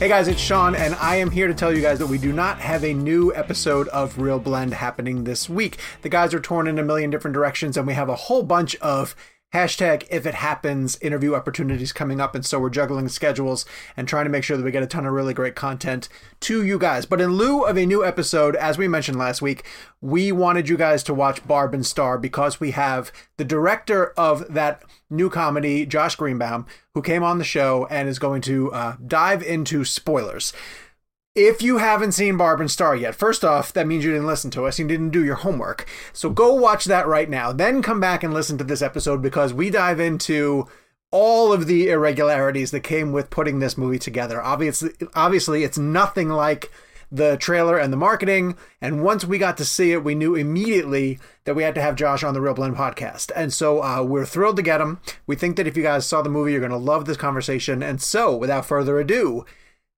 Hey guys, it's Sean, and I am here to tell you guys that we do not have a new episode of ReelBlend happening this week. The guys are torn in a million different directions, and we have a whole bunch of hashtag if it happens interview opportunities coming up and so we're juggling schedules and trying to make sure that we get a ton of really great content to you guys. But in lieu of a new episode as we mentioned last week we wanted you guys to watch barb and star because we have the director of that new comedy josh greenbaum who came on the show and is going to uh, dive into spoilers if you haven't seen Barb and Star yet, first off, that means you didn't listen to us. You didn't do your homework. So go watch that right now. Then come back and listen to this episode because we dive into all of the irregularities that came with putting this movie together. Obviously, obviously, it's nothing like the trailer and the marketing. And once we got to see it, we knew immediately that we had to have Josh on the ReelBlend podcast. And so uh, we're thrilled to get him. We think that if you guys saw the movie, you're going to love this conversation. And so, without further ado,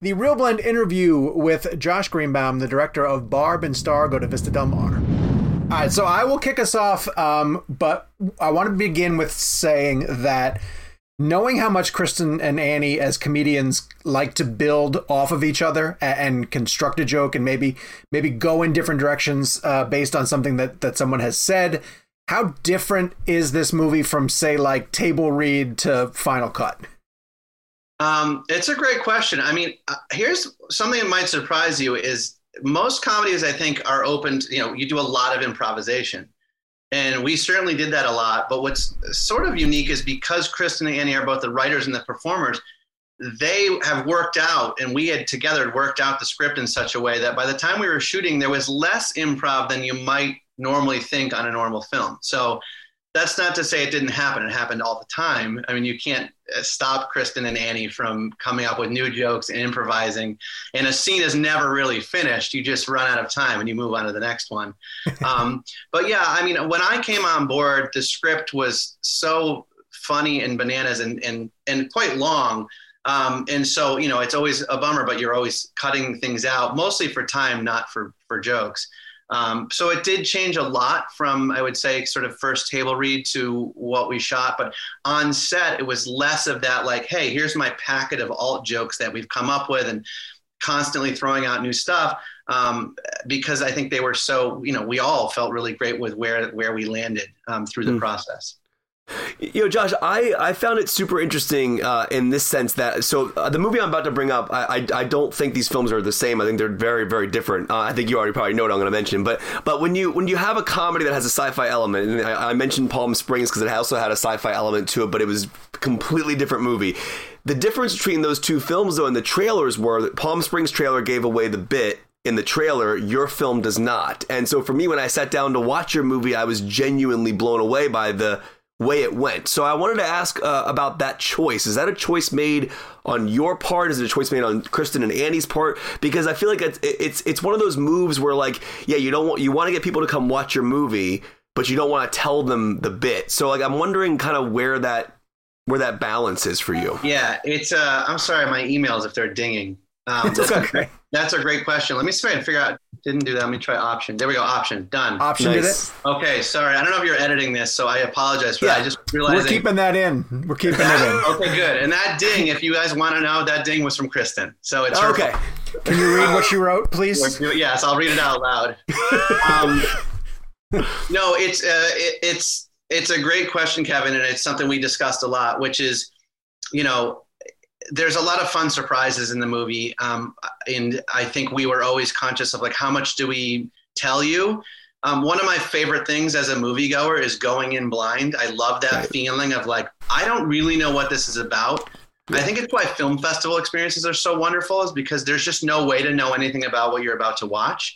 the ReelBlend interview with Josh Greenbaum, the director of Barb and Star Go to Vista Del Mar. All right, so I will kick us off, um, but I want to begin with saying that knowing how much Kristen and Annie as comedians like to build off of each other and, and construct a joke and maybe maybe go in different directions uh, based on something that that someone has said. How different is this movie from say like Table Read to Final Cut? Um, it's a great question. I mean, uh, here's something that might surprise you: is most comedies I think are open. To, you know, you do a lot of improvisation, and we certainly did that a lot. But what's sort of unique is because Kristen and Annie are both the writers and the performers. They have worked out, and we had together worked out the script in such a way that by the time we were shooting, there was less improv than you might normally think on a normal film. So that's not to say it didn't happen. It happened all the time. I mean, you can't uh, stop Kristen and Annie from coming up with new jokes and improvising. And a scene is never really finished. You just run out of time and you move on to the next one. um, but yeah, I mean, when I came on board, the script was so funny and bananas and and and quite long. Um, and so you know, it's always a bummer, but you're always cutting things out, mostly for time, not for for jokes. Um, so it did change a lot from, I would say, sort of first table read to what we shot. But on set, it was less of that, like, hey, here's my packet of alt jokes that we've come up with and constantly throwing out new stuff. Um, because I think they were so, you know, we all felt really great with where where we landed um, through the mm. process. You know, Josh, I, I found it super interesting uh, in this sense that so uh, the movie I'm about to bring up, I, I, I don't think these films are the same. I think they're very very different. Uh, I think you already probably know what I'm going to mention, but but when you when you have a comedy that has a sci-fi element, and I, I mentioned Palm Springs because it also had a sci-fi element to it, but it was completely different movie. The difference between those two films, though, in the trailers were that Palm Springs trailer gave away the bit in the trailer, your film does not. And so for me, when I sat down to watch your movie, I was genuinely blown away by the way it went. So I wanted to ask uh, about that choice. Is that a choice made on your part? Is it a choice made on Kristen and Andy's part? Because I feel like it's it's it's one of those moves where like yeah, you don't want you want to get people to come watch your movie, but you don't want to tell them the bit. So like I'm wondering kind of where that where that balance is for you. Yeah, it's uh I'm sorry my emails if they're dinging. Um, it's okay. That's a great question. Let me see if I can figure out. Didn't do that. Let me try option. There we go. Option done. Option nice. did it. Okay. Sorry. I don't know if you're editing this, so I apologize for yeah, that. I just realized we're keeping that in. We're keeping it in. okay. Good. And that ding, if you guys want to know, that ding was from Kristen. So it's okay. Can you read what she wrote, please? Yes, I'll read it out loud. um, no, it's uh, it, it's it's a great question, Kevin, and it's something we discussed a lot, which is, you know, there's a lot of fun surprises in the movie, um, and I think we were always conscious of like how much do we tell you. Um, one of my favorite things as a moviegoer is going in blind. I love that right. feeling of like I don't really know what this is about. Yeah. I think it's why film festival experiences are so wonderful is because there's just no way to know anything about what you're about to watch.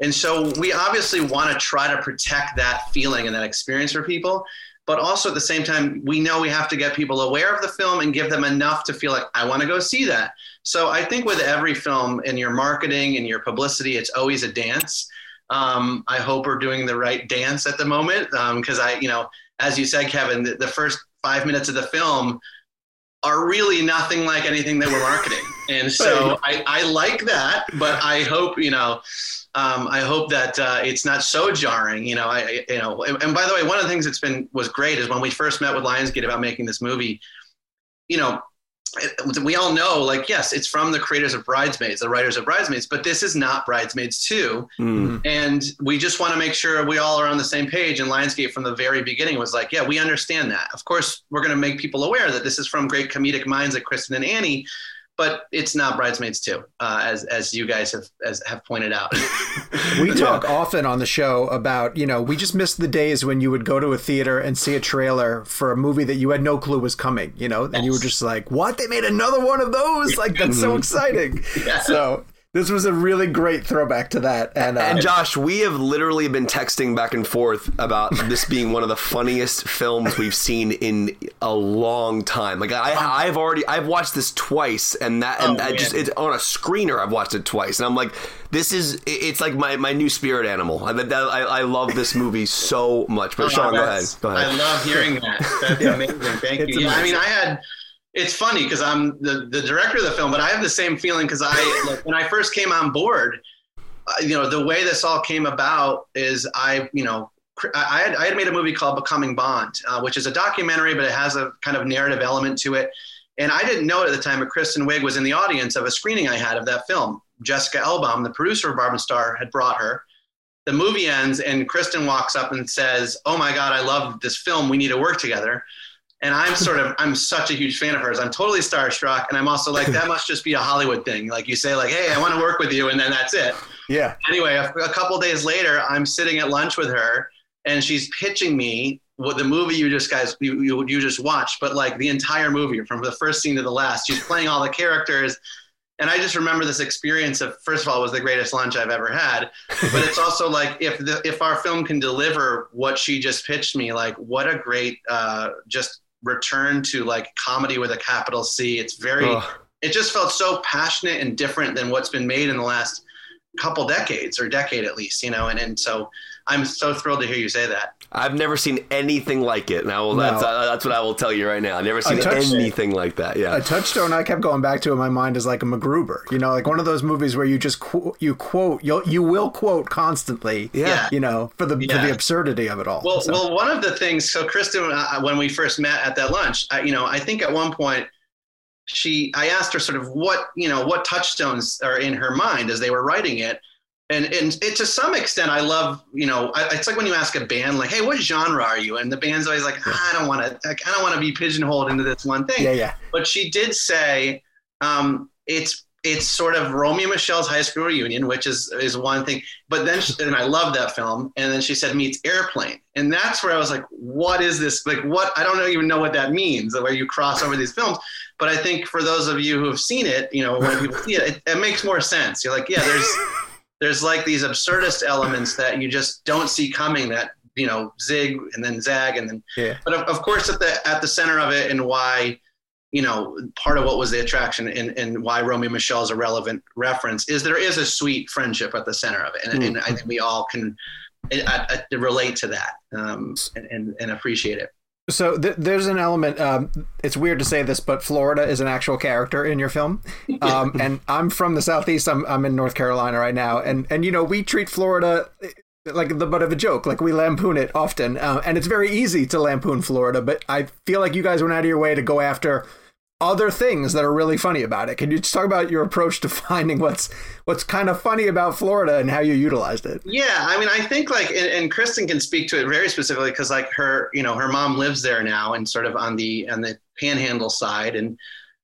And so we obviously want to try to protect that feeling and that experience for people but also at the same time we know we have to get people aware of the film and give them enough to feel like i want to go see that. So i think with every film in your marketing and your publicity it's always a dance. Um, i hope we're doing the right dance at the moment because um, i you know as you said kevin the, the first five minutes of the film are really nothing like anything that we're marketing. And so I, I like that but i hope you know um, I hope that uh, it's not so jarring. You know, I, you know, and by the way, one of the things that's been was great is when we first met with Lionsgate about making this movie. You know, we all know, like, yes, it's from the creators of Bridesmaids, the writers of Bridesmaids, but this is not Bridesmaids 2. Mm. And we just want to make sure we all are on the same page. And Lionsgate from the very beginning was like, yeah, we understand that. Of course, we're going to make people aware that this is from great comedic minds like Kristen and Annie, but it's not Bridesmaids too, uh, as as you guys have as, have pointed out. we talk yeah. often on the show about you know we just missed the days when you would go to a theater and see a trailer for a movie that you had no clue was coming, you know, and yes. you were just like, "What? They made another one of those? Like that's so exciting!" Yeah. So this was a really great throwback to that. And, uh, and Josh, we have literally been texting back and forth about this being one of the funniest films we've seen in a long time. Like I, I've already I've watched this twice, and that and oh, just it's on a screener. I've watched it twice, and I'm like, this is it's like my, my new spirit animal. I, I, I love this movie so much. But oh, Sean, go ahead. go ahead. I love hearing that. That's yeah. amazing. Thank it's you. Amazing. Yeah, I mean, I had it's funny because I'm the, the director of the film, but I have the same feeling because I like, when I first came on board, uh, you know, the way this all came about is I, you know, I had, I had made a movie called Becoming Bond, uh, which is a documentary, but it has a kind of narrative element to it. And I didn't know it at the time, but Kristen Wiig was in the audience of a screening I had of that film. Jessica Elbaum, the producer of Barb and Star, had brought her. The movie ends, and Kristen walks up and says, "Oh my God, I love this film. We need to work together." And I'm sort of I'm such a huge fan of hers. I'm totally starstruck, and I'm also like that must just be a Hollywood thing. Like you say, like, hey, I want to work with you, and then that's it. Yeah. Anyway, a, a couple days later, I'm sitting at lunch with her, and she's pitching me what the movie you just guys you, you, you just watched, but like the entire movie from the first scene to the last. She's playing all the characters. And I just remember this experience of first of all, it was the greatest lunch I've ever had. But it's also like if the if our film can deliver what she just pitched me, like what a great uh, just return to like comedy with a capital C. It's very, Ugh. it just felt so passionate and different than what's been made in the last couple decades or decade at least, you know, and, and so I'm so thrilled to hear you say that. I've never seen anything like it. Now no. that's uh, that's what I will tell you right now. I've never seen anything like that. Yeah, a touchstone I kept going back to in my mind is like a MacGruber. You know, like one of those movies where you just qu- you quote you you will quote constantly. Yeah, you know, for the yeah. for the absurdity of it all. Well, so. well, one of the things. So Kristen, uh, when we first met at that lunch, I, you know, I think at one point she I asked her sort of what you know what touchstones are in her mind as they were writing it and and it, to some extent i love you know I, it's like when you ask a band like hey what genre are you and the band's always like i don't want to i don't want to be pigeonholed into this one thing yeah yeah but she did say um, it's it's sort of Romy Michele's high school reunion, which is is one thing. But then, she, and I love that film. And then she said meets Airplane, and that's where I was like, what is this? Like, what? I don't even know what that means. Where you cross over these films. But I think for those of you who have seen it, you know, when people see it, it, it makes more sense. You're like, yeah, there's there's like these absurdist elements that you just don't see coming that you know zig and then zag and then yeah. but of, of course at the at the center of it and why you know part of what was the attraction and, and why Romy Michele is a relevant reference is there is a sweet friendship at the center of it and, mm-hmm. and I think we all can I, I relate to that um, and, and, and appreciate it so th- there's an element. Um, it's weird to say this, but Florida is an actual character in your film. Um, and I'm from the southeast. I'm I'm in North Carolina right now, and and you know we treat Florida eh, like the butt of a joke. Like we lampoon it often, uh, and it's very easy to lampoon Florida. But I feel like you guys went out of your way to go after other things that are really funny about it. Can you just talk about your approach to finding what's what's kind of funny about Florida and how you utilized it? Yeah, I mean, I think like, and, and Kristen can speak to it very specifically because like her, you know, her mom lives there now and sort of on the on the Panhandle side, and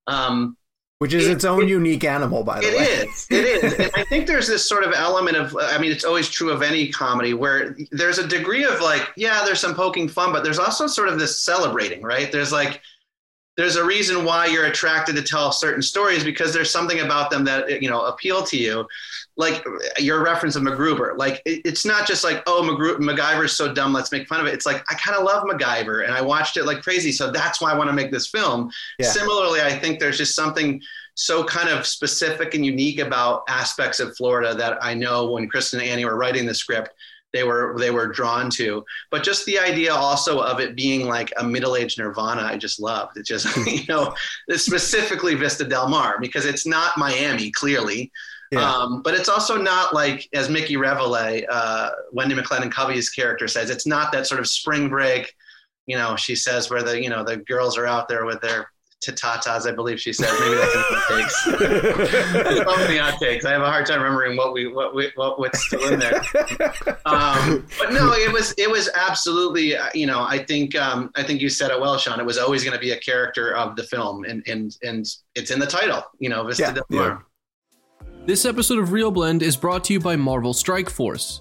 um, which is it, its own it, unique animal, by the it way. It is. It is. and I think there's this sort of element of, I mean, it's always true of any comedy where there's a degree of like, yeah, there's some poking fun, but there's also sort of this celebrating, right? There's like there's a reason why you're attracted to tell certain stories because there's something about them that you know appeal to you. Like your reference of MacGruber like it's not just like oh MacGyver's so dumb let's make fun of it. It's like I kind of love MacGyver and I watched it like crazy so that's why I want to make this film. Yeah. similarly I think there's just something so kind of specific and unique about aspects of Florida that I know when Kristen and Annie were writing the script they were they were drawn to. But just the idea also of it being like a middle aged Nirvana, I just loved. It just you know specifically Vista Del Mar because it's not Miami clearly. Yeah. Um, but it's also not like, as Mickey Reveille, uh, Wendi McLendon-Covey's character says, it's not that sort of spring break, you know, she says where the, you know, the girls are out there with their to tatas. I believe she said. Maybe that's in the outtakes. that's probably the outtakes. I have a hard time remembering what we what we what what's still in there. Um, but no, it was it was absolutely. uh, You know, I think um, I think you said it well, Sean. It was always going to be a character of the film, and and and it's in the title. You know, Vista Yeah, del yeah. This episode of ReelBlend is brought to you by Marvel Strike Force.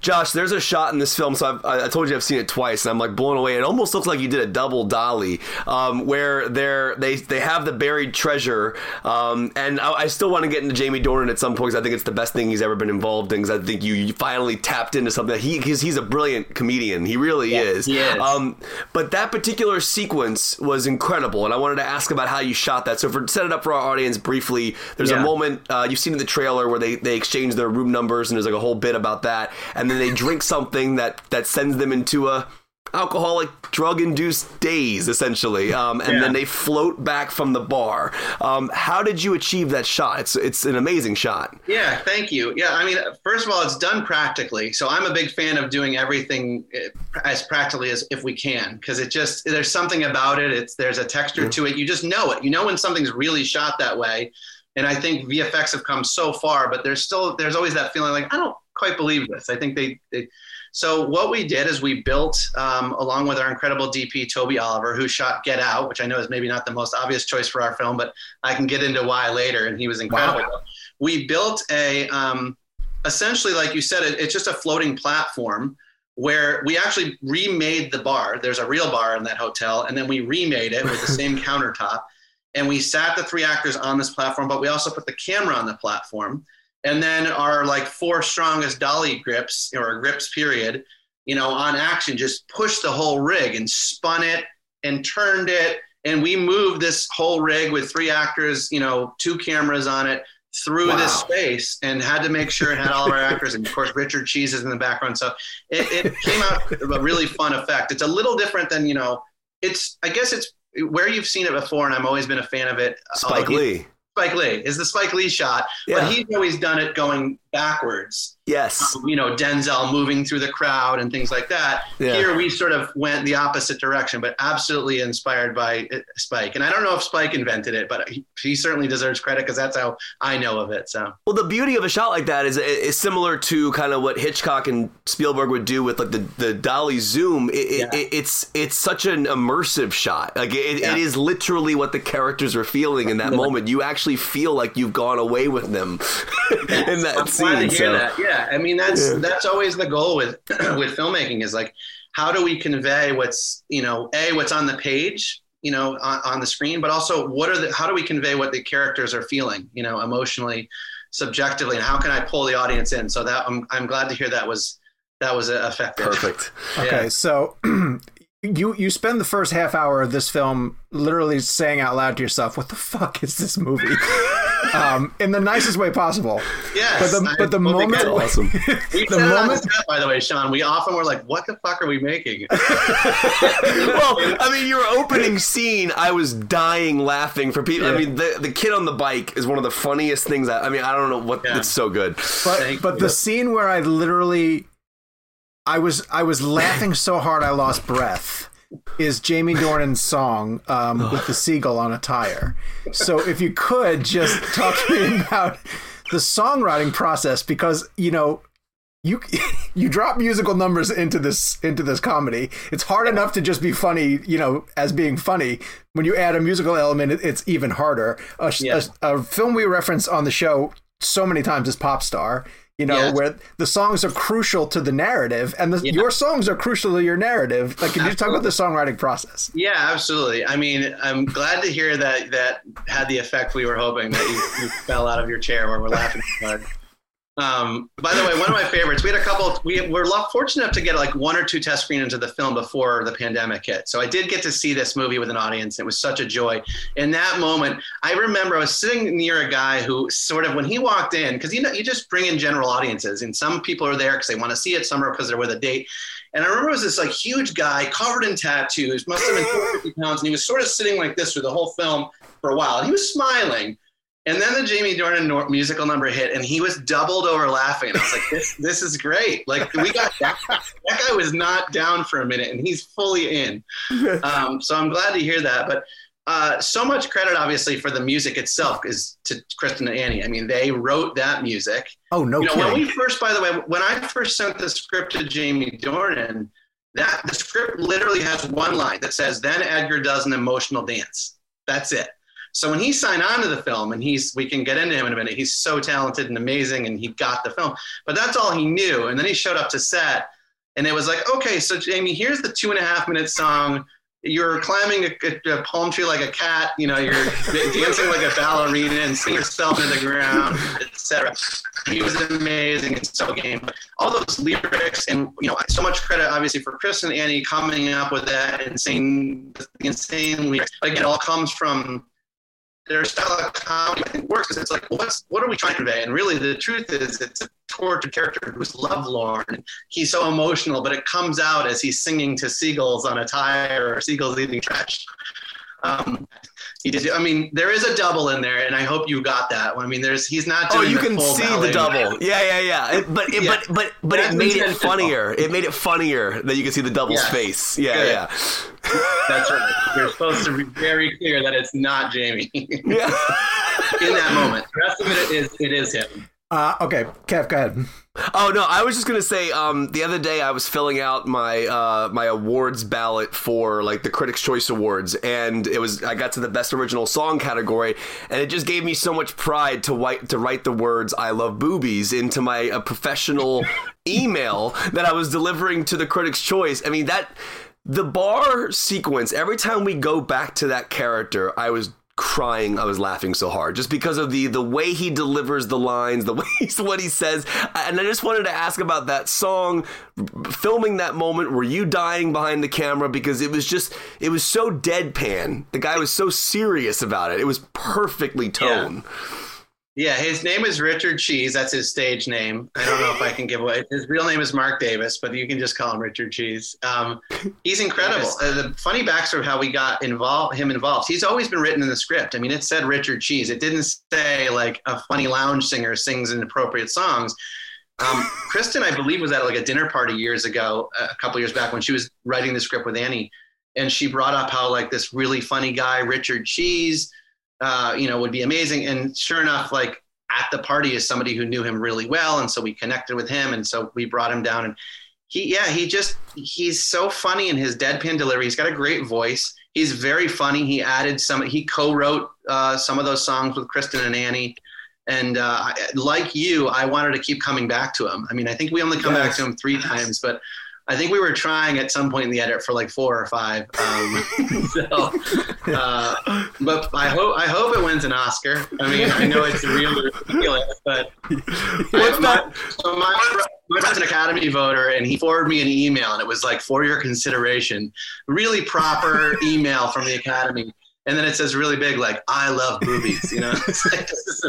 Josh, there's a shot in this film. So I've, I I told you I've seen it twice, and I'm like blown away. It almost looks like you did a double dolly, um, where they're they they have the buried treasure. Um, and I, I still want to get into Jamie Dornan at some point. 'cause I think it's the best thing he's ever been involved in. Because I think you, you finally tapped into something. That he because he's a brilliant comedian. He really is. he is. Um, but that particular sequence was incredible, and I wanted to ask about how you shot that. So for set it up for our audience briefly, there's a moment uh, you've seen in the trailer where they they exchange their room numbers, and there's like a whole bit about that, and then they drink something that that sends them into a alcoholic drug induced daze essentially um, and Yeah. then they float back from the bar um, how did you achieve that shot it's it's an amazing shot Yeah, thank you. Yeah, I mean, first of all, it's done practically. So I'm a big fan of doing everything eh, as practically as if we can, because it just there's something about it. It's there's a texture to it. You just know it. You know when something's really shot that way. And I think VFX have come so far, but there's still there's always that feeling like I don't quite believe this. I think they. they so what we did is we built, um, along with our incredible DP Toby Oliver, who shot Get Out, which I know is maybe not the most obvious choice for our film, but I can get into why later, and he was incredible we built a um, essentially like you said it, it's just a floating platform where we actually remade the bar there's a real bar in that hotel and then we remade it with the same countertop and we sat the three actors on this platform but we also put the camera on the platform and then our like four strongest dolly grips or grips period you know on action just pushed the whole rig and spun it and turned it. And we moved this whole rig with three actors you know two cameras on it through this space and had to make sure it had all of our actors. And of course richard cheese is in the background. So it, it came out a really fun effect. It's a little different than you know it's i guess it's where you've seen it before and i've always been a fan of it. Spike lee spike lee is the spike lee shot Yeah. but he's always done it going backwards yes you know denzel moving through the crowd and things like that Yeah. here we sort of went the opposite direction but absolutely inspired by uh, spike and i don't know if spike invented it but he, he certainly deserves credit because that's how i know of it so Well, the beauty of a shot like that is is similar to kind of what Hitchcock and Spielberg would do with like the, the dolly zoom. It, Yeah. it, it's it's such an immersive shot. Like it, Yeah. it is literally what the characters are feeling in that moment. You actually feel like you've gone away with them in that scene. glad to hear so- that. Yeah, I mean that's Yeah. that's always the goal with with filmmaking is like how do we convey what's you know a what's on the page you know on, on the screen, but also what are the how do we convey what the characters are feeling you know emotionally, subjectively, and how can I pull the audience in? So that I'm I'm glad to hear that was that was uh, effective. Perfect. Okay, Yeah. so you you spend the first half hour of this film literally saying out loud to yourself, "What the fuck is this movie?" um, in the nicest way possible. Yes, But the I but the totally moment. Awesome. We the said the moment- set, by the way, Sean. We often were like, "What the fuck are we making?" well, I mean, your opening scene, I was dying laughing for people. I mean, the the kid on the bike is one of the funniest things. I, I mean, I don't know what. Yeah. It's so good. But Thank but you. the scene where I literally I was I was laughing so hard I lost breath is Jamie Dornan's song um, with the seagull on a tire. So if you could just talk to me about the songwriting process, because you know you you drop musical numbers into this into this comedy. It's hard enough to just be funny, you know, as being funny. When you add a musical element, it's even harder. A, yeah. a, a film we reference on the show so many times is Popstar you know, yeah. where the songs are crucial to the narrative, and the, yeah. your songs are crucial to your narrative. Like, can you talk about the songwriting process? Yeah, absolutely. I mean, I'm glad to hear that that had the effect we were hoping that you, you fell out of your chair where we're laughing hard. Um, by the way, one of my favorites. We had a couple. We were fortunate enough to get like one or two test screenings of the film before the pandemic hit. So I did get to see this movie with an audience. It was such a joy. In that moment, I remember I was sitting near a guy who sort of when he walked in, because you know you just bring in general audiences, and some people are there because they want to see it, some are because they're with a date. And I remember it was this like huge guy covered in tattoos, must have been 250 pounds, and he was sort of sitting like this through the whole film for a while. And he was smiling and then the Jamie Dornan musical number hit, and he was doubled over laughing. And I was like, "This, this is great! Like we got that, that guy was not down for a minute, and he's fully in." Um, so I'm glad to hear that. But uh, so much credit, obviously, for the music itself is to Kristen and Annie. I mean, they wrote that music. Oh no! You know, when we first, by the way, when I first sent the script to Jamie Dornan, that the script literally has one line that says, "Then Edgar does an emotional dance." That's it. So when he signed on to the film, and he's we can get into him in a minute, he's so talented and amazing, and he got the film. But that's all he knew. And then he showed up to set, and it was like, okay, so Jamie, here's the two and a half minute song. You're climbing a, a palm tree like a cat, you know, you're dancing like a ballerina and sing yourself into the ground, etc. He was amazing and so game. All those lyrics and you know, so much credit obviously for Chris and Annie coming up with that insane, insane lyrics. Again, it all comes from their style of comedy I think works because it's like, what's what are we trying to convey? And really, the truth is, it's a tortured character who's lovelorn. He's so emotional, but it comes out as he's singing to seagulls on a tire or seagulls eating trash. Um, he did. I mean, there is a double in there, and I hope you got that. I mean, there's he's not. oh, you can see the double. Yeah, yeah, yeah. It, but it, yeah. but but but it made it funnier. It made it funnier that you can see the double's yeah. face. Yeah, Good. yeah. That's right. You're supposed to be very clear that it's not Jamie. yeah. in that moment, the rest of it is it is him. Uh, okay, Kev, go ahead. Oh no, I was just gonna say. Um, the other day I was filling out my uh, my awards ballot for like the Critics' Choice Awards, and it was I got to the best original song category, and it just gave me so much pride to write to write the words "I love boobies" into my uh, professional email that I was delivering to the Critics' Choice. I mean that the bar sequence. Every time we go back to that character, I was crying. I was laughing so hard just because of the the way he delivers the lines, the way he's, what he says. And I just wanted to ask about that song, filming that moment. Were you dying behind the camera because it was just it was so deadpan. The guy was so serious about it. It was perfectly toned. Yeah. Yeah, his name is Richard Cheese. That's his stage name. I don't know if I can give away. His real name is Mark Davis, but you can just call him Richard Cheese. Um, he's incredible. Uh, the funny backstory of how we got involved, him involved. He's always been written in the script. I mean, it said Richard Cheese. It didn't say like a funny lounge singer sings inappropriate songs. Um, Kristen, I believe, was at like a dinner party years ago, a couple years back when she was writing the script with Annie, and she brought up how like this really funny guy, Richard Cheese uh, you know, would be amazing. And sure enough, like at the party is somebody who knew him really well, and so we connected with him, and so we brought him down. And he, yeah, he just he's so funny in his deadpan delivery. He's got a great voice. He's very funny. He added some. He co-wrote uh, some of those songs with Kristen and Annie. And uh, like you, I wanted to keep coming back to him. I mean, I think we only come yes. back to him three times, but I think we were trying at some point in the edit for like four or five. Um, so, uh, but I hope I hope it wins an Oscar. I mean, I know it's really ridiculous, but I, my, so my, my an Academy voter, and he forwarded me an email, and it was like for your consideration, really proper email from the Academy and then it says really big like I love boobies. You know,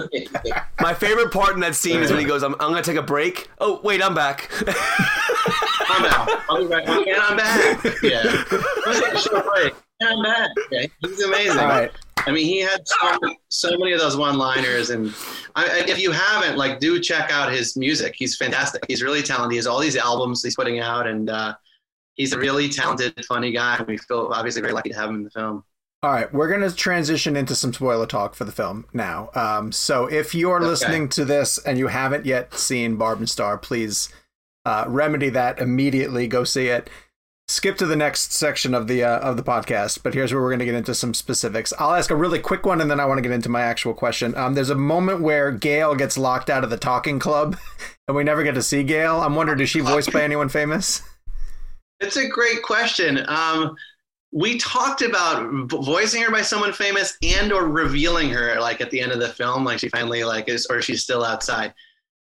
like, My favorite part in that scene is when he goes, "I'm, I'm gonna take a break." Oh wait, I'm back. I'm out. I'll be right back. And I'm back. Yeah. Let's take a short break. And I'm back. He's amazing. All right. I mean, he had so, so many of those one-liners, and I, if you haven't, like, do check out his music. He's fantastic. He's really talented. He has all these albums he's putting out, and uh, he's a really talented, funny guy. We feel obviously very lucky to have him in the film. All right, we're going to transition into some spoiler talk for the film now. Um, so if you're Okay. listening to this and you haven't yet seen Barb and Star, please uh, remedy that immediately. Go see it. Skip to the next section of the uh, of the podcast, but here's where we're going to get into some specifics. I'll ask a really quick one, and then I want to get into my actual question. Um, there's a moment where Gail gets locked out of the talking club, and we never get to see Gail. I'm wondering, is she voiced by anyone famous? It's a great question. Um, we talked about voicing her by someone famous and or revealing her like at the end of the film, like she finally like is or she's still outside.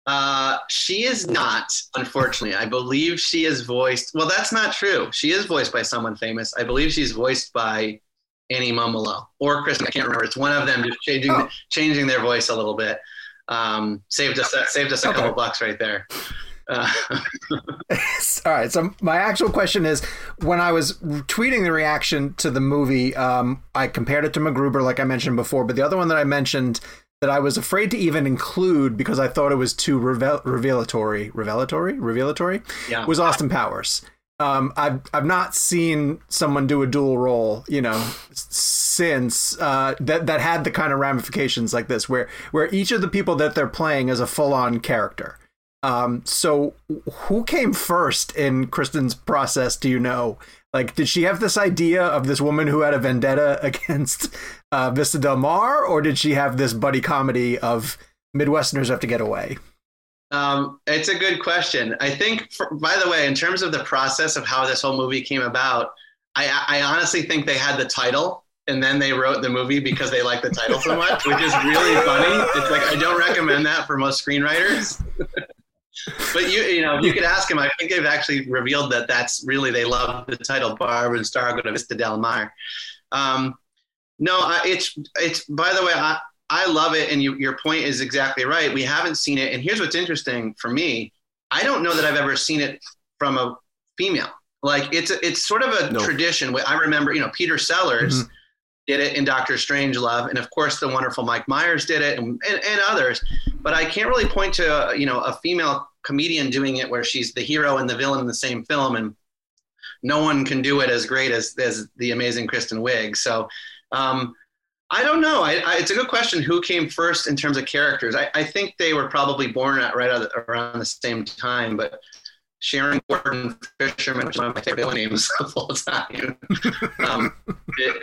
Uh, she is not, unfortunately. I believe she is voiced. Well, that's not true. She is voiced by someone famous. I believe she's voiced by Annie Mumolo or Kristen. I can't remember. It's one of them just changing Oh. changing their voice a little bit. Um, saved us saved us a Okay. couple bucks right there. Uh, All right. So my actual question is, when I was tweeting the reaction to the movie, um, I compared it to MacGruber, like I mentioned before. But the other one that I mentioned that I was afraid to even include because I thought it was too revel- revelatory, revelatory, revelatory, yeah. was Austin Powers. Um, I've I've not seen someone do a dual role, you know, since uh, that that had the kind of ramifications like this, where where each of the people that they're playing is a full on character. Um, so who came first in Kristen's process? Do you know? Like, did she have this idea of this woman who had a vendetta against uh, Vista Del Mar, or did she have this buddy comedy of Midwesterners have to get away? Um, it's a good question. I think, for, by the way, in terms of the process of how this whole movie came about, I, I honestly think they had the title and then they wrote the movie because they liked the title so much, which is really funny. It's like I don't recommend that for most screenwriters. but you, you know, you could ask them. I think they've actually revealed that that's really they love the title Barb and Star go to Vista Del Mar. Um, no, I, it's it's. By the way, I, I love it, and you, your point is exactly right. We haven't seen it, and here's what's interesting for me: I don't know that I've ever seen it from a female. Like it's a, it's sort of a No. tradition. I remember, you know, Peter Sellers mm-hmm. did it in Doctor Strangelove, and of course, the wonderful Mike Myers did it, and, and, and others. But I can't really point to you know a female comedian doing it where she's the hero and the villain in the same film, and no one can do it as great as as the amazing Kristen Wiig. So. Um, I don't know. I, I, it's a good question. Who came first in terms of characters? I, I think they were probably born at right at, around the same time. But Sharon Gordon Fisherman, which is one of my favorite names of all time, um,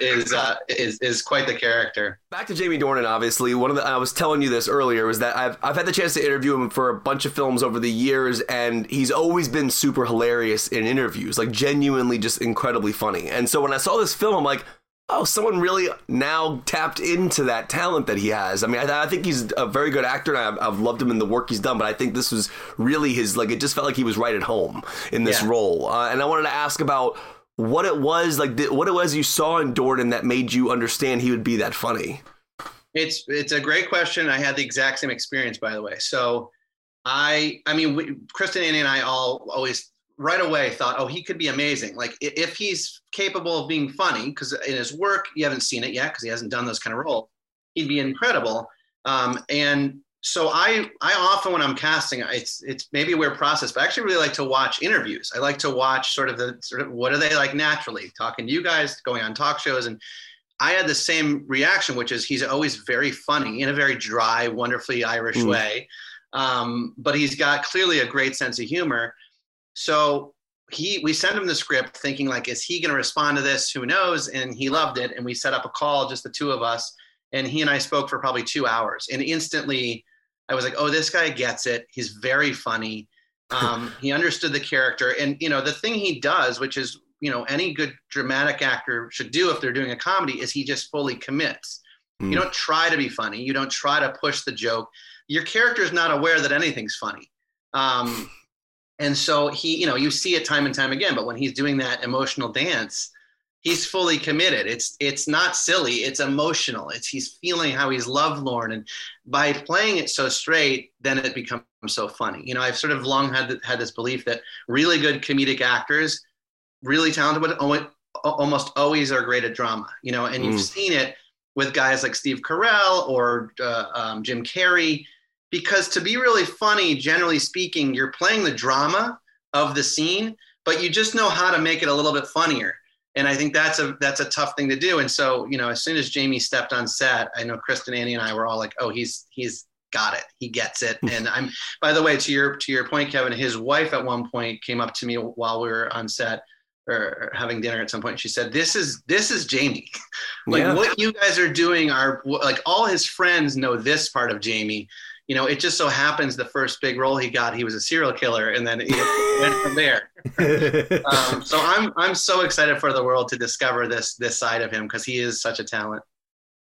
is, uh, is is quite the character. Back to Jamie Dornan, obviously. One of the I was telling you this earlier was that I've I've had the chance to interview him for a bunch of films over the years, and he's always been super hilarious in interviews, like genuinely just incredibly funny. And so when I saw this film, I'm like, oh, someone really now tapped into that talent that he has. I mean, I, I think he's a very good actor, and I've, I've loved him in the work he's done. But I think this was really his like. It just felt like he was right at home in this Yeah. role. Uh, and I wanted to ask about what it was like, th- what it was you saw in Dornan that made you understand he would be that funny. It's it's a great question. I had the exact same experience, by the way. So, I I mean, we, Kristen, Annie, and I all always right away thought, oh, he could be amazing. Like if he's capable of being funny, because in his work you haven't seen it yet, because he hasn't done those kind of roles, he'd be incredible. Um, and so I I often when I'm casting, it's it's maybe a weird process, but I actually really like to watch interviews. I like to watch sort of the sort of what are they like naturally talking to you guys, going on talk shows, and I had the same reaction, which is he's always very funny in a very dry, wonderfully Irish Mm. way. Um, but he's got clearly a great sense of humor. So he, we sent him the script thinking like, is he going to respond to this? Who knows? And he loved it. And we set up a call, just the two of us. And he and I spoke for probably two hours. And instantly I was like, oh, this guy gets it. He's very funny. Um, he understood the character. And, you know, the thing he does, which is, you know, any good dramatic actor should do if they're doing a comedy, is he just fully commits. Mm. You don't try to be funny. You don't try to push the joke. Your character is not aware that anything's funny. Um, and so he, you know, you see it time and time again, but when he's doing that emotional dance, he's fully committed. It's it's not silly, it's emotional. It's he's feeling how he's lovelorn. And by playing it so straight, then it becomes so funny. You know, I've sort of long had had this belief that really good comedic actors, really talented, but almost always are great at drama. You know, and you've Mm. seen it with guys like Steve Carell or uh, um, Jim Carrey because to be really funny, generally speaking, you're playing the drama of the scene, but you just know how to make it a little bit funnier. And I think that's a that's a tough thing to do. And so, you know, as soon as Jamie stepped on set, I know Kristen, Annie, and I were all like, "Oh, he's he's got it. He gets it." and I'm, by the way, to your to your point, Kevin, his wife at one point came up to me while we were on set or having dinner at some point. She said, "This is this is Jamie. like Yeah. what you guys are doing are like all his friends know this part of Jamie." You know, it just so happens the first big role he got, he was a serial killer, and then it went from there. Um, so I'm I'm so excited for the world to discover this this side of him because he is such a talent.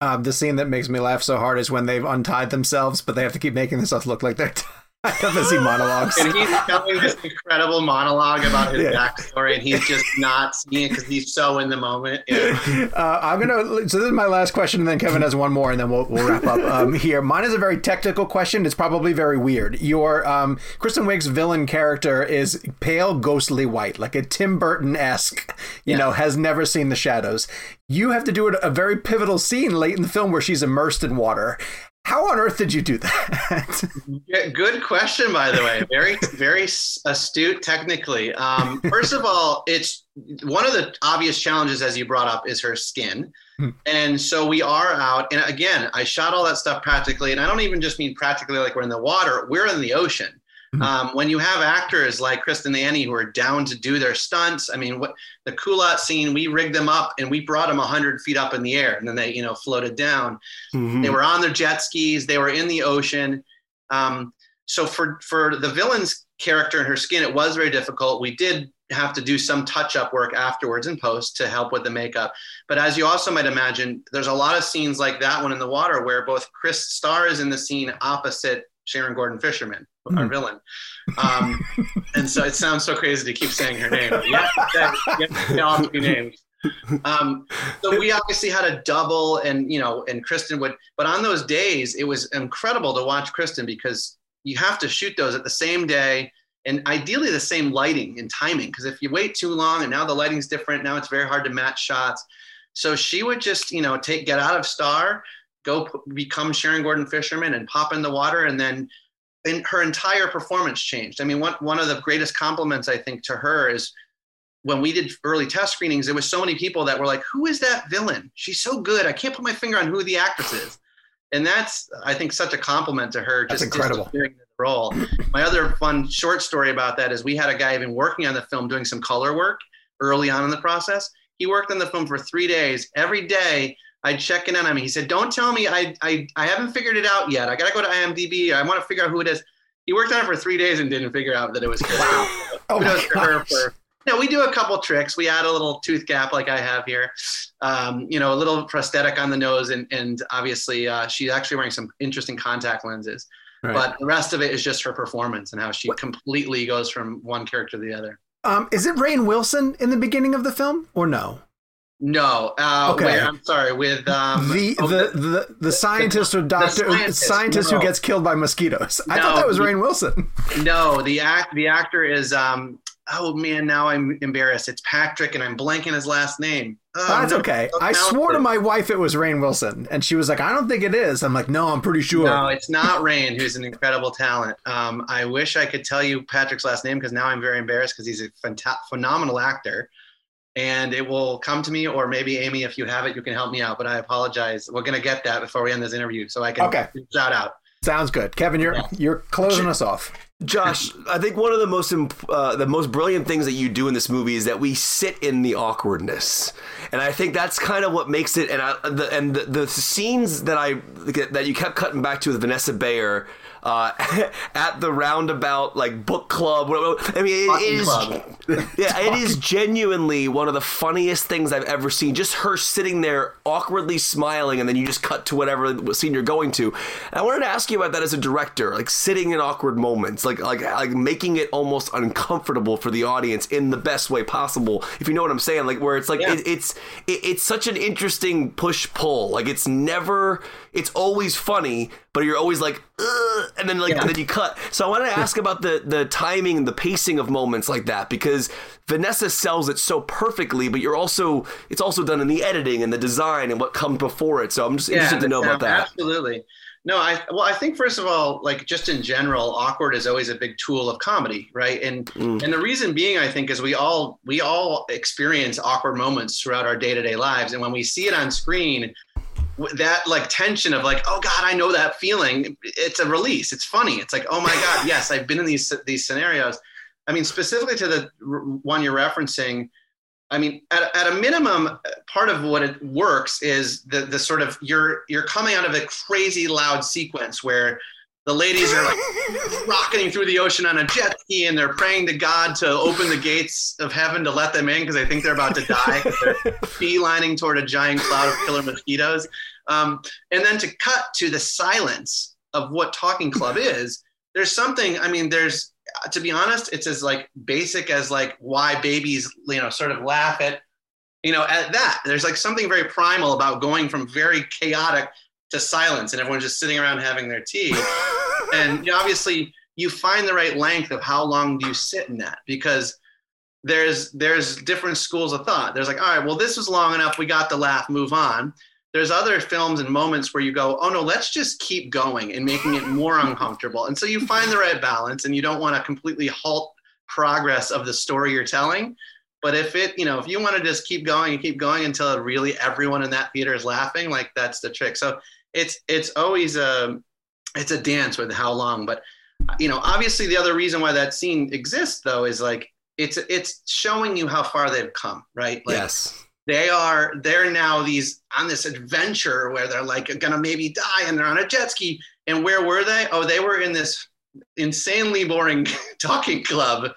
Um, the scene that makes me laugh so hard is when they've untied themselves, but they have to keep making themselves look like they're tied he monologues. And he's telling this incredible monologue about his Yeah. backstory, and he's just not seeing it because he's so in the moment. Yeah. Uh, I'm gonna. So this is my last question, and then Kevin has one more, and then we'll, we'll wrap up um, here. Mine is a very technical question. It's probably very weird. Your um, Kristen Wiig's villain character is pale, ghostly white, like a Tim Burton esque. You know, has never seen the shadows. You have to do a very pivotal scene late in the film where she's immersed in water. How on earth did you do that? Good question, by the way. Very, very astute technically. Um, first of all, it's one of the obvious challenges, as you brought up, is her skin. Hmm. And so we are out. And again, I shot all that stuff practically. And I don't even just mean practically like we're in the water, we're in the ocean. Hmm. Um, when you have actors like Kristen and Annie who are down to do their stunts, I mean, what the culotte scene, we rigged them up and we brought them 100 feet up in the air and then they, you know, floated down. Mhm. They were on their jet skis. They were in the ocean. Um, so for for the villain's character and her skin, it was very difficult. We did have to do some touch up work afterwards in post to help with the makeup. But as you also might imagine, there's a lot of scenes like that one in the water where both Chris Starr is in the scene opposite Sharon Gordon Fisherman, our Hmm. villain. Um, and so it sounds so crazy to keep saying her name. Yeah, yeah, all three names. Um, so we obviously had a double and you know and kristen would but on those days it was incredible to watch kristen because you have to shoot those at the same day and ideally the same lighting and timing because if you wait too long and now the lighting's different now it's very hard to match shots so she would just you know take get out of star go p- become sharon gordon fisherman and pop in the water and then and her entire performance changed i mean one, one of the greatest compliments i think to her is when we did early test screenings, there was so many people that were like, "Who is that villain? She's so good. I can't put my finger on who the actress is." And that's, I think, such a compliment to her. That's just incredible. disappearing into the role. My other fun short story about that is we had a guy even working on the film doing some color work early on in the process. He worked on the film for three days. Every day, I'd check in on him. He said, "Don't tell me I I, I haven't figured it out yet. I got to go to IMDb. I want to figure out who it is." He worked on it for three days and didn't figure out that it was Kristen. Oh Kudos my to her for no, we do a couple tricks. We add a little tooth gap like I have here, um, you know, a little prosthetic on the nose, and and obviously uh, she's actually wearing some interesting contact lenses. Right. But the rest of it is just her performance and how she completely goes from one character to the other. Um, is it Rainn Wilson in the beginning of the film or no? No, uh, Okay. wait, I'm sorry. With um, the, oh, the the the scientist or doctor scientist, scientist who gets killed by mosquitoes. I No, thought that was Rainn Wilson. no, the act the actor is um. Oh man, now I'm embarrassed. It's Patrick, and I'm blanking his last name. Oh, That's no, okay. I swore to my wife it was Rainn Wilson, and she was like, "I don't think it is." I'm like, "No, I'm pretty sure." No, it's not Rainn, who's an incredible talent. Um, I wish I could tell you Patrick's last name because now I'm very embarrassed because he's a phenomenal actor. And it will come to me, or maybe Amy, if you have it, you can help me out. But I apologize. We're gonna get that before we end this interview, so I can Okay. shout out. Sounds good, Kevin. You're Yeah. you're closing us off. Josh, I think one of the most imp- uh, the most brilliant things that you do in this movie is that we sit in the awkwardness, and I think that's kind of what makes it. And I, the and the, the scenes that I that you kept cutting back to with Vanessa Bayer. Uh, at the roundabout, like book club. I mean, it Button is. club. Yeah, it is genuinely one of the funniest things I've ever seen. Just her sitting there awkwardly smiling, and then you just cut to whatever scene you're going to. And I wanted to ask you about that as a director, like sitting in awkward moments, like like like making it almost uncomfortable for the audience in the best way possible. If you know what I'm saying, like where it's like Yeah. it, it's it, it's such an interesting push pull. Like it's never, it's always funny, but you're always like, Ugh, and then like Yeah. and then you cut. So I wanted to ask about the the timing and the pacing of moments like that because Vanessa sells it so perfectly, but you're also it's also done in the editing and the design and what comes before it. So I'm just interested to know about that. Absolutely. No, I well, I think first of all, like just in general, awkward is always a big tool of comedy, right? And Mm. and the reason being, I think, is we all we all experience awkward moments throughout our day to day lives, and when we see it on screen, that like tension of like, oh God, I know that feeling. It's a release. It's funny. It's like, oh my God, yes, I've been in these these scenarios. I mean, specifically to the one you're referencing. I mean, at, at a minimum, part of what it works is the the sort of you're you're coming out of a crazy loud sequence where the ladies are like rocketing through the ocean on a jet ski and they're praying to God to open the gates of heaven to let them in because they think they're about to die. they're beelining toward a giant cloud of killer mosquitoes. Um, and then to cut to the silence of what Talking Club is, there's something, I mean, there's, to be honest, it's as like basic as like why babies, you know, sort of laugh at, you know, at that. There's like something very primal about going from very chaotic to silence and everyone's just sitting around having their tea. And you obviously you find the right length of how long do you sit in that because there's there's different schools of thought. There's like all right well this was long enough. We got the laugh. Move on. There's other films and moments where you go oh no let's just keep going and making it more uncomfortable. And so you find the right balance and you don't want to completely halt progress of the story you're telling. But if it you know if you want to just keep going and keep going until really everyone in that theater is laughing like that's the trick. So it's it's always a it's a dance with how long but you know obviously the other reason why that scene exists though is like it's it's showing you how far they've come right? Like yes. they are they're now these on this adventure where they're like gonna maybe die and they're on a jet ski. And where were they? Oh they were in this insanely boring talking club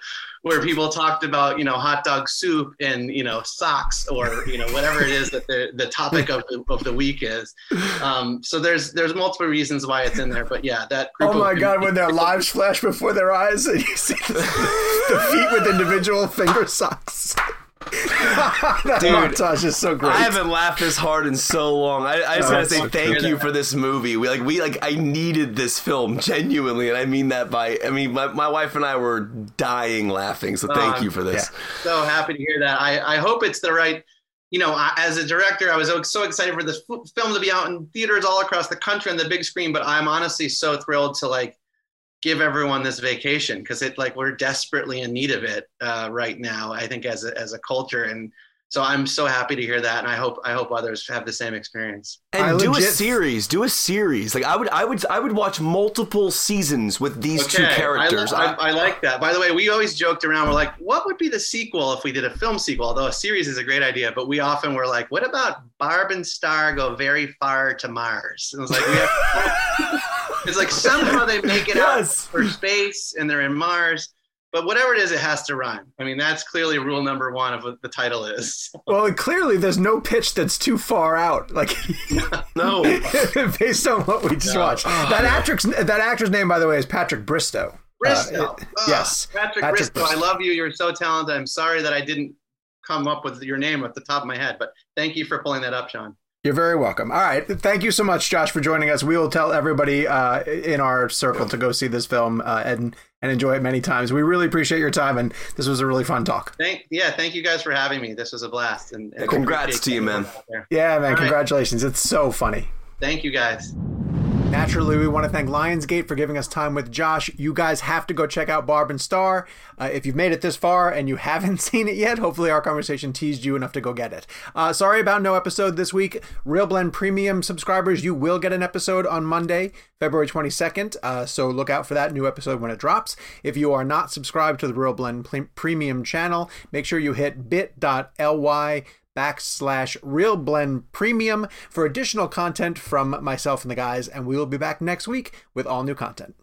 where people talked about you know hot dog soup and you know socks or you know whatever it is that the, the topic of the, of the week is um, so there's there's multiple reasons why it's in there but yeah that group Oh my of- god, when their lives flash before their eyes and you see the, the feet with individual finger socks. That Dude, montage is so great. I haven't laughed this hard in so long. I, I just Oh, gotta say so thank good. you for this movie. We like we like I needed this film genuinely, and I mean that by I mean my, my wife and I were dying laughing. So thank Um, you for this. so happy to hear that. I, I hope it's the right, you know, I, as a director, I was so excited for this f- film to be out in theaters all across the country on the big screen, but I'm honestly so thrilled to like give everyone this vacation because it like we're desperately in need of it uh, right now. I think as a, as a culture, and so I'm so happy to hear that, and I hope I hope others have the same experience. And I do a series. Do a series. Like I would, I would, I would watch multiple seasons with these two characters. I, I, I, like that. By the way, we always joked around. We're like, what would be the sequel if we did a film sequel? Although a series is a great idea, but we often were like, what about Barb and Star go very far to Mars? And it was like, we have, it's like somehow they make it out for space and they're in Mars. But whatever it is, it has to rhyme. I mean, that's clearly rule number one of what the title is. well, clearly there's no pitch that's too far out. Like no. based on what we just No. watched. That actress that actor's name by the way is Patrick Bristow. Bristow. Uh, it- Ah, yes. Patrick, Patrick Bristow. I love you. You're so talented. I'm sorry that I didn't come up with your name at the top of my head, but thank you for pulling that up, Sean. You're very welcome. All right. Thank you so much, Josh, for joining us. We will tell everybody uh, in our circle to go see this film uh, and and enjoy it many times. We really appreciate your time, and this was a really fun talk. Thank yeah, thank you guys for having me. This was a blast. And, and Congrats to you, man. everyone out there. Yeah, man. All right. Congratulations. It's so funny. Thank you guys. Naturally, we want to thank Lionsgate for giving us time with Josh. You guys have to go check out Barb and Star. Uh, if you've made it this far and you haven't seen it yet, hopefully our conversation teased you enough to go get it. Uh, sorry about no episode this week. ReelBlend Premium subscribers, you will get an episode on Monday, February 22nd. Uh, so look out for that new episode when it drops. If you are not subscribed to the ReelBlend Premium channel, make sure you hit bit.ly backslash reelblend premium for additional content from myself and the guys and we will be back next week with all new content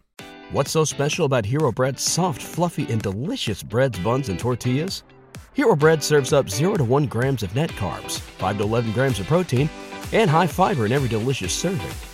What's so special about Hero Bread's soft, fluffy, and delicious breads, buns, and tortillas? Hero Bread serves up 0 to 1 grams of net carbs, 5 to 11 grams of protein, and high fiber in every delicious serving.